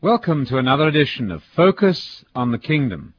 Welcome to another edition of Focus on the Kingdom.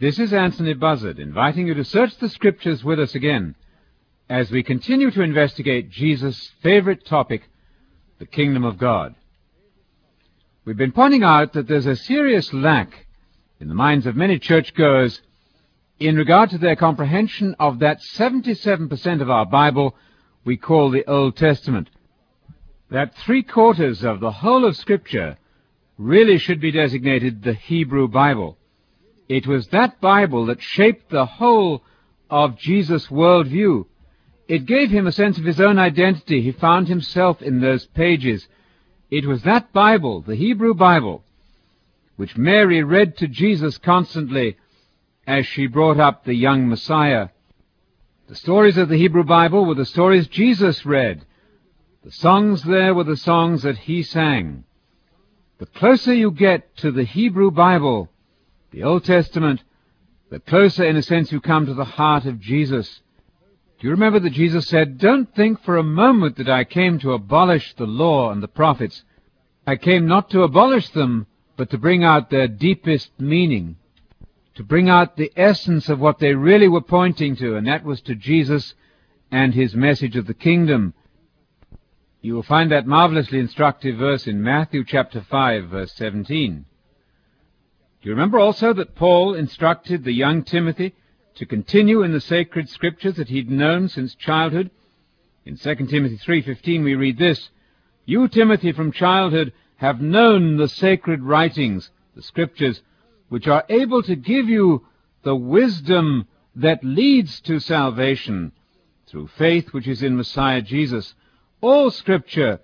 This is Anthony Buzzard inviting you to search the Scriptures with us again as we continue to investigate Jesus' favorite topic, the Kingdom of God. We've been pointing out that there's a serious lack in the minds of many churchgoers in regard to their comprehension of that 77% of our Bible we call the Old Testament. That three quarters of the whole of Scripture really should be designated the Hebrew Bible. It was that Bible that shaped the whole of Jesus' worldview. It gave him a sense of his own identity. He found himself in those pages. It was that Bible, the Hebrew Bible, which Mary read to Jesus constantly as she brought up the young Messiah. The stories of the Hebrew Bible were the stories Jesus read. The songs there were the songs that he sang. The closer you get to the Hebrew Bible, the Old Testament, the closer, in a sense, you come to the heart of Jesus. Do you remember that Jesus said, Don't think for a moment that I came to abolish the law and the prophets. I came not to abolish them, but to bring out their deepest meaning, to bring out the essence of what they really were pointing to, and that was to Jesus and his message of the kingdom. You will find that marvelously instructive verse in Matthew chapter 5 verse 17. Do you remember also that Paul instructed the young Timothy to continue in the sacred scriptures that he'd known since childhood? In 2 Timothy 3:15 we read this, "You Timothy from childhood have known the sacred writings, the scriptures, which are able to give you the wisdom that leads to salvation through faith which is in Messiah Jesus." All scripture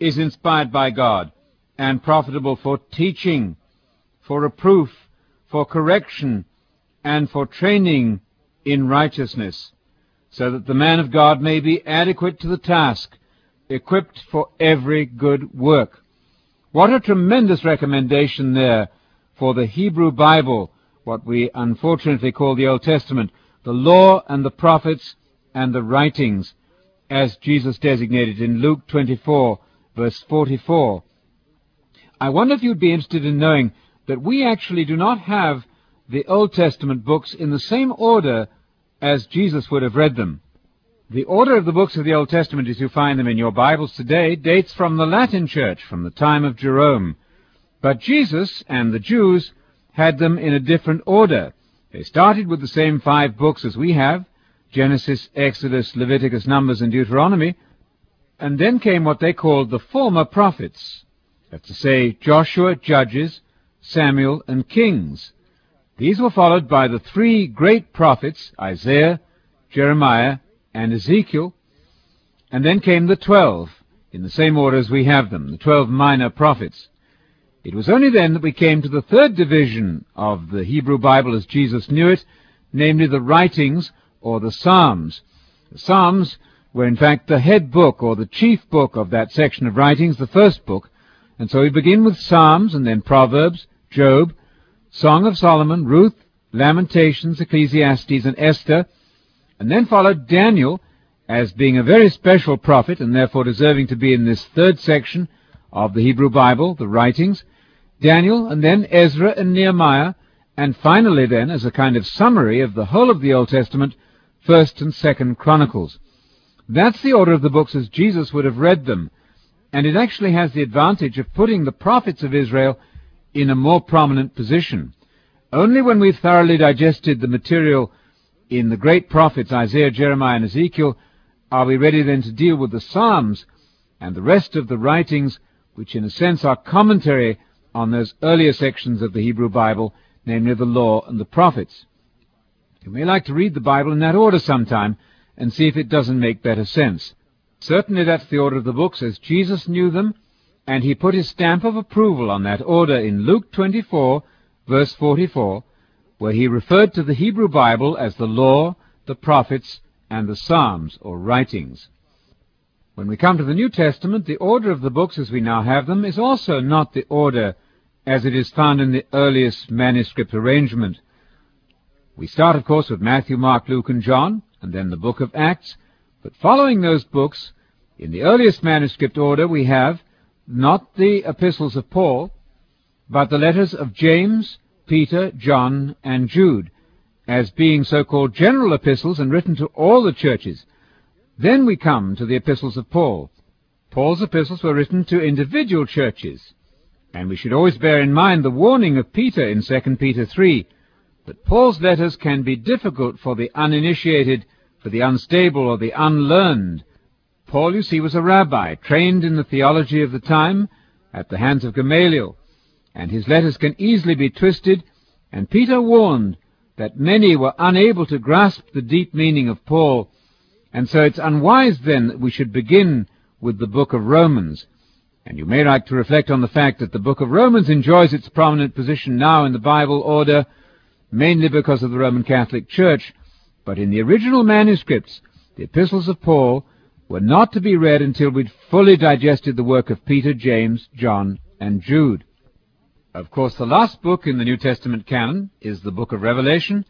is inspired by God and profitable for teaching, for reproof, for correction, and for training in righteousness, so that the man of God may be adequate to the task, equipped for every good work. What a tremendous recommendation there for the Hebrew Bible, what we unfortunately call the Old Testament, the law and the prophets and the writings as Jesus designated in Luke 24, verse 44. I wonder if you'd be interested in knowing that we actually do not have the Old Testament books in the same order as Jesus would have read them. The order of the books of the Old Testament, as you find them in your Bibles today, dates from the Latin Church, from the time of Jerome. But Jesus and the Jews had them in a different order. They started with the same five books as we have, Genesis, Exodus, Leviticus, Numbers, and Deuteronomy, and then came what they called the former prophets. That's to say, Joshua, Judges, Samuel, and Kings. These were followed by the three great prophets, Isaiah, Jeremiah, and Ezekiel, and then came the twelve, in the same order as we have them, the twelve minor prophets. It was only then that we came to the third division of the Hebrew Bible as Jesus knew it, namely the writings or the Psalms. The Psalms were in fact the head book or the chief book of that section of writings, the first book. And so we begin with Psalms and then Proverbs, Job, Song of Solomon, Ruth, Lamentations, Ecclesiastes, and Esther, and then followed Daniel as being a very special prophet and therefore deserving to be in this third section of the Hebrew Bible, the writings, Daniel, and then Ezra and Nehemiah, and finally then, as a kind of summary of the whole of the Old Testament, First and Second Chronicles. That's the order of the books as Jesus would have read them, and it actually has the advantage of putting the prophets of Israel in a more prominent position. Only when we've thoroughly digested the material in the great prophets Isaiah, Jeremiah, and Ezekiel are we ready then to deal with the Psalms and the rest of the writings, which in a sense are commentary on those earlier sections of the Hebrew Bible, namely the law and the prophets. You may like to read the Bible in that order sometime and see if it doesn't make better sense. Certainly that's the order of the books as Jesus knew them, and he put his stamp of approval on that order in Luke 24, verse 44, where he referred to the Hebrew Bible as the law, the prophets, and the Psalms, or writings. When we come to the New Testament, the order of the books as we now have them is also not the order as it is found in the earliest manuscript arrangement. We start, of course, with Matthew, Mark, Luke, and John, and then the book of Acts. But following those books, in the earliest manuscript order, we have not the epistles of Paul, but the letters of James, Peter, John, and Jude, as being so-called general epistles and written to all the churches. Then we come to the epistles of Paul. Paul's epistles were written to individual churches, and we should always bear in mind the warning of Peter in 2 Peter 3, that Paul's letters can be difficult for the uninitiated, for the unstable, or the unlearned. Paul, you see, was a rabbi, trained in the theology of the time at the hands of Gamaliel, and his letters can easily be twisted, and Peter warned that many were unable to grasp the deep meaning of Paul, and so it's unwise then that we should begin with the book of Romans. And you may like to reflect on the fact that the book of Romans enjoys its prominent position now in the Bible order, mainly because of the Roman Catholic Church, but in the original manuscripts, the epistles of Paul were not to be read until we'd fully digested the work of Peter, James, John, and Jude. Of course, the last book in the New Testament canon is the book of Revelation,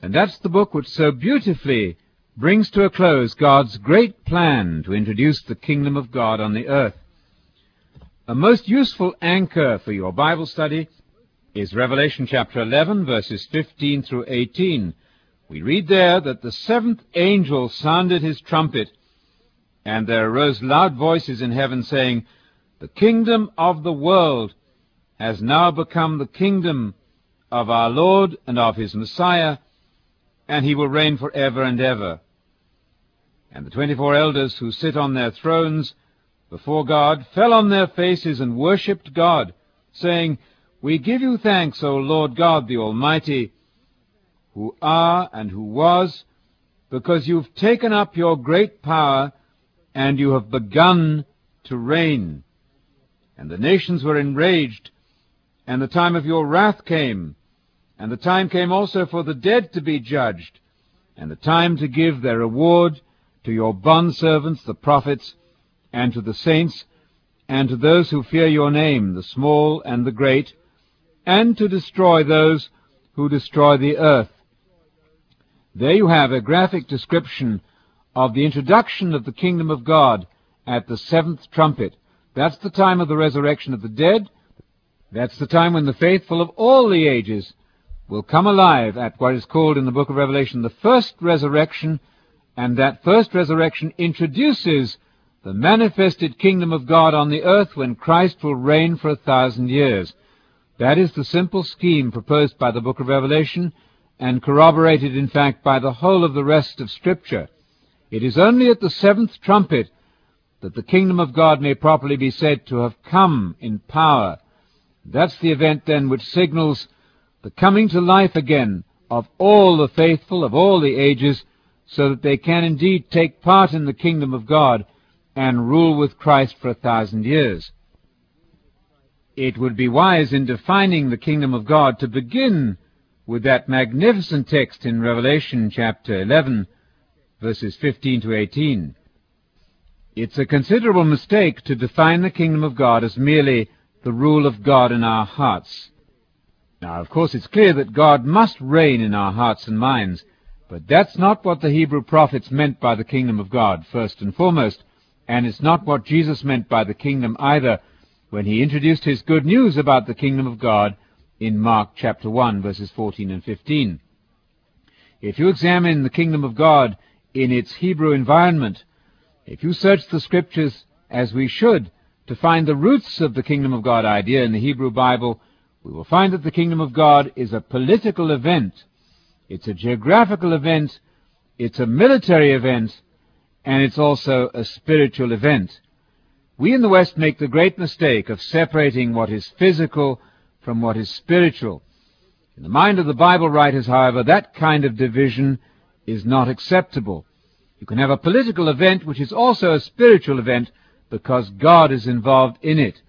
and that's the book which so beautifully brings to a close God's great plan to introduce the kingdom of God on the earth. A most useful anchor for your Bible study is Revelation chapter 11, verses 15 through 18. We read there that the seventh angel sounded his trumpet, and there arose loud voices in heaven saying, The kingdom of the world has now become the kingdom of our Lord and of his Messiah, and he will reign for ever and ever. And the twenty-four elders who sit on their thrones before God fell on their faces and worshipped God, saying, We give you thanks, O Lord God the Almighty, who are and who was, because you've taken up your great power, and you have begun to reign. And the nations were enraged, and the time of your wrath came, and the time came also for the dead to be judged, and the time to give their reward to your bondservants, the prophets, and to the saints, and to those who fear your name, the small and the great, and to destroy those who destroy the earth. There you have a graphic description of the introduction of the kingdom of God at the seventh trumpet. That's the time of the resurrection of the dead, that's the time when the faithful of all the ages will come alive at what is called in the book of Revelation the first resurrection, and that first resurrection introduces the manifested kingdom of God on the earth when Christ will reign for a thousand years. That is the simple scheme proposed by the book of Revelation and corroborated, in fact, by the whole of the rest of Scripture. It is only at the seventh trumpet that the kingdom of God may properly be said to have come in power that's the event then which signals the coming to life again of all the faithful of all the ages so that they can indeed take part in the kingdom of God and rule with Christ for a thousand years. It would be wise in defining the kingdom of God to begin with that magnificent text in Revelation chapter 11, verses 15 to 18. It's a considerable mistake to define the kingdom of God as merely the rule of God in our hearts. Now, of course, it's clear that God must reign in our hearts and minds, but that's not what the Hebrew prophets meant by the kingdom of God, first and foremost, and it's not what Jesus meant by the kingdom either when he introduced his good news about the kingdom of God in Mark chapter 1, verses 14 and 15. If you examine the kingdom of God in its Hebrew environment, if you search the scriptures as we should, to find the roots of the kingdom of God idea in the Hebrew Bible, we will find that the kingdom of God is a political event. It's a geographical event. It's a military event. And it's also a spiritual event. We in the West make the great mistake of separating what is physical from what is spiritual. In the mind of the Bible writers, however, that kind of division is not acceptable. You can have a political event which is also a spiritual event, because God is involved in it.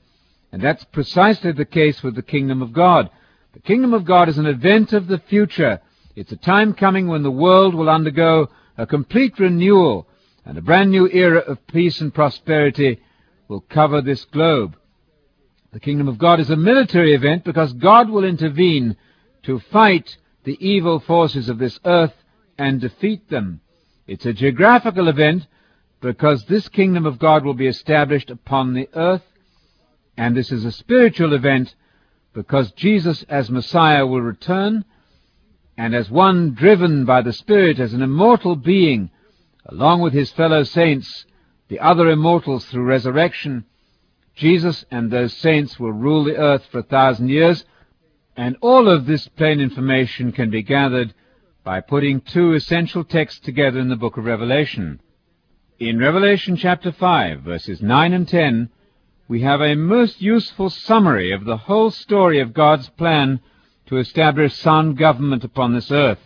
And that's precisely the case with the kingdom of God. The kingdom of God is an event of the future. It's a time coming when the world will undergo a complete renewal and a brand new era of peace and prosperity will cover this globe. The kingdom of God is a military event because God will intervene to fight the evil forces of this earth and defeat them. It's a geographical event because this kingdom of God will be established upon the earth, and this is a spiritual event because Jesus as Messiah will return, and as one driven by the Spirit as an immortal being, along with his fellow saints, the other immortals through resurrection, Jesus and those saints will rule the earth for a thousand years, and all of this plain information can be gathered by putting two essential texts together in the book of Revelation. In Revelation chapter 5, verses 9 and 10, we have a most useful summary of the whole story of God's plan to establish sound government upon this earth.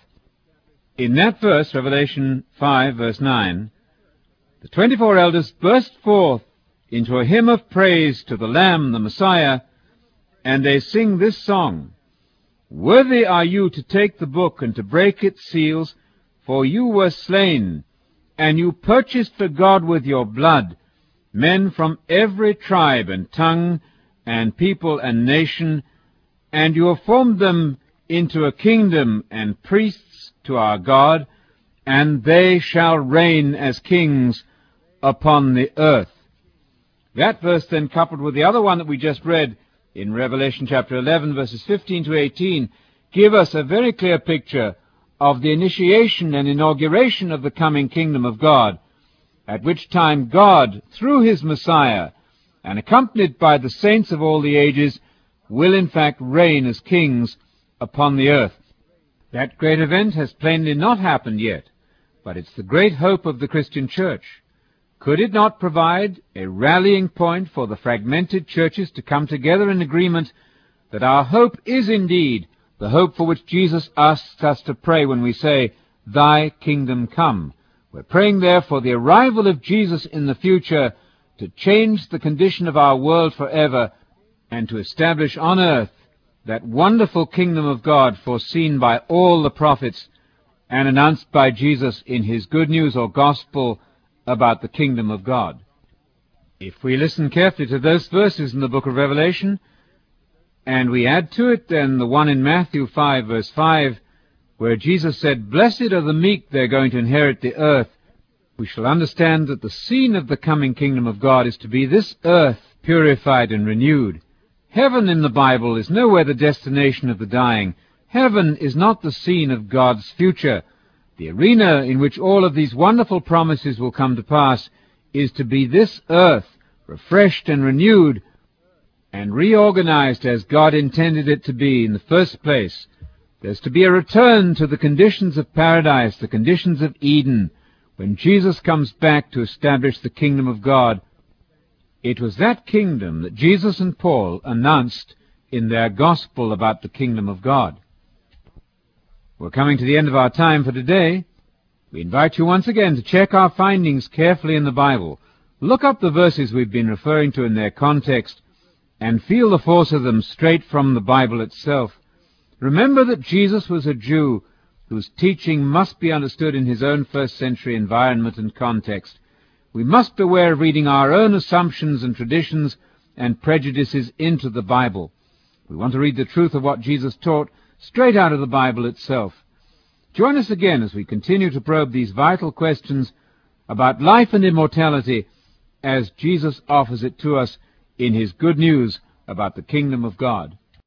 In that verse, Revelation 5, verse 9, the twenty-four elders burst forth into a hymn of praise to the Lamb, the Messiah, and they sing this song, Worthy are you to take the book and to break its seals, for you were slain, and you purchased for God with your blood men from every tribe and tongue and people and nation, and you have formed them into a kingdom and priests to our God, and they shall reign as kings upon the earth. That verse then coupled with the other one that we just read in Revelation chapter 11 verses 15 to 18 give us a very clear picture of the initiation and inauguration of the coming kingdom of God at which time God, through his Messiah, and accompanied by the saints of all the ages, will in fact reign as kings upon the earth. That great event has plainly not happened yet, but it's the great hope of the Christian church. Could it not provide a rallying point for the fragmented churches to come together in agreement that our hope is indeed the hope for which Jesus asks us to pray when we say, Thy kingdom come, we're praying there for the arrival of Jesus in the future to change the condition of our world forever and to establish on earth that wonderful kingdom of God foreseen by all the prophets and announced by Jesus in his good news or gospel about the kingdom of God. If we listen carefully to those verses in the book of Revelation, and we add to it then the one in Matthew 5 verse 5, where Jesus said, Blessed are the meek, they're going to inherit the earth, we shall understand that the scene of the coming kingdom of God is to be this earth purified and renewed. Heaven in the Bible is nowhere the destination of the dying. Heaven is not the scene of God's future. The arena in which all of these wonderful promises will come to pass is to be this earth, refreshed and renewed, and reorganized as God intended it to be in the first place, there's to be a return to the conditions of paradise, the conditions of Eden, when Jesus comes back to establish the kingdom of God. It was that kingdom that Jesus and Paul announced in their gospel about the kingdom of God. We're coming to the end of our time for today. We invite you once again to check our findings carefully in the Bible. Look up the verses we've been referring to in their context and feel the force of them straight from the Bible itself. Remember that Jesus was a Jew whose teaching must be understood in his own first century environment and context. We must beware of reading our own assumptions and traditions and prejudices into the Bible. We want to read the truth of what Jesus taught straight out of the Bible itself. Join us again as we continue to probe these vital questions about life and immortality as Jesus offers it to us in his good news about the kingdom of God.